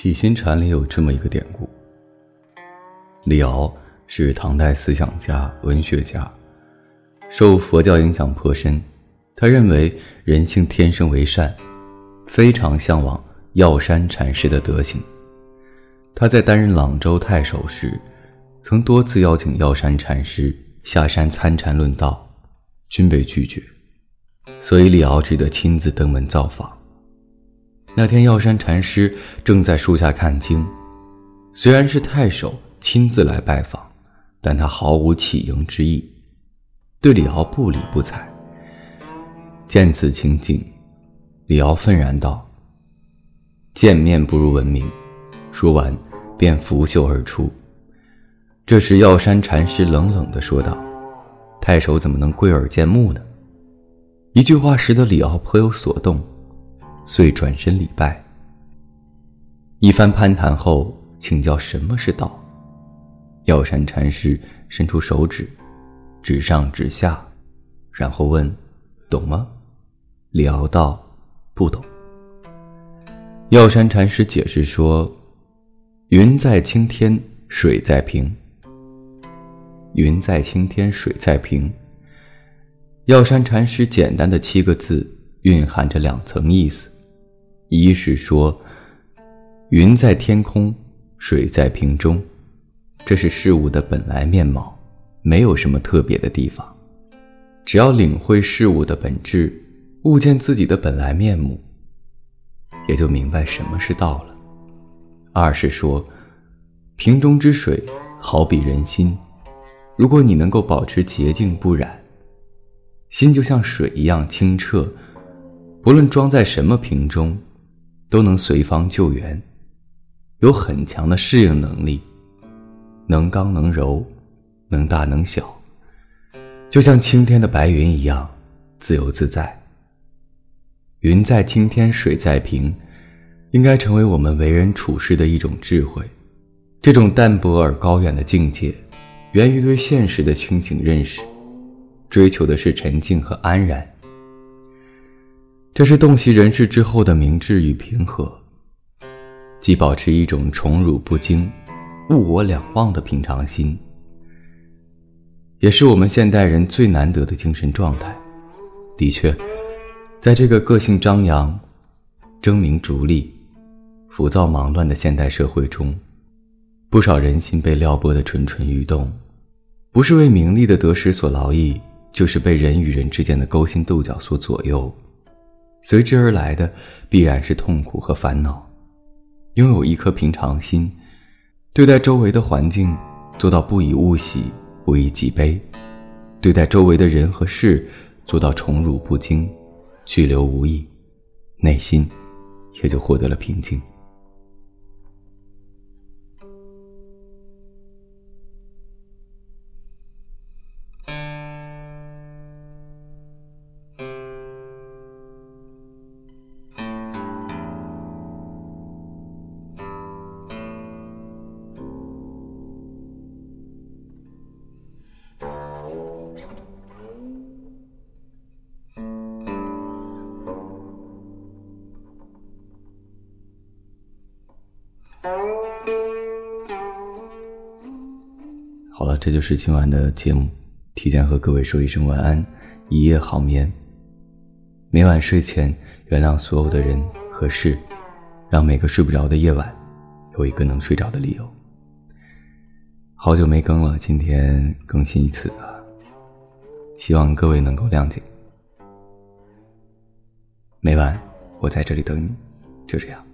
洗心禅里有这么一个典故：李敖是唐代思想家、文学家，受佛教影响颇深。他认为人性天生为善，非常向往药山禅师的德行。他在担任朗州太守时，曾多次邀请药山禅师下山参禅论道，均被拒绝，所以李敖只得亲自登门造访。那天，药山禅师正在树下看经。虽然是太守亲自来拜访，但他毫无起迎之意，对李敖不理不睬。见此情景，李敖愤然道：“见面不如闻名。”说完，便拂袖而出。这时，药山禅师冷冷地说道：“太守怎么能贵耳见目呢？”一句话使得李敖颇有所动。遂转身礼拜。一番攀谈后，请教什么是道。药山禅师伸出手指，指上指下，然后问：“懂吗？”李敖道：“不懂。”药山禅师解释说：“云在青天，水在平。云在青天，水在平。”药山禅师简单的七个字，蕴含着两层意思。一是说，云在天空，水在瓶中，这是事物的本来面貌，没有什么特别的地方。只要领会事物的本质，悟见自己的本来面目，也就明白什么是道了。二是说，瓶中之水好比人心，如果你能够保持洁净不染，心就像水一样清澈，不论装在什么瓶中。都能随方救援，有很强的适应能力，能刚能柔，能大能小，就像青天的白云一样自由自在。云在青天，水在瓶，应该成为我们为人处事的一种智慧。这种淡泊而高远的境界，源于对现实的清醒认识，追求的是沉静和安然。这是洞悉人世之后的明智与平和，既保持一种宠辱不惊、物我两忘的平常心，也是我们现代人最难得的精神状态。的确，在这个个性张扬、争名逐利、浮躁忙乱的现代社会中，不少人心被撩拨得蠢蠢欲动，不是为名利的得失所劳役，就是被人与人之间的勾心斗角所左右。随之而来的必然是痛苦和烦恼。拥有一颗平常心，对待周围的环境做到不以物喜，不以己悲；对待周围的人和事做到宠辱不惊，去留无意，内心也就获得了平静。这就是今晚的节目。提前和各位说一声晚安，一夜好眠。每晚睡前，原谅所有的人和事，让每个睡不着的夜晚有一个能睡着的理由。好久没更了，今天更新一次啊，希望各位能够谅解。每晚我在这里等你，就这样。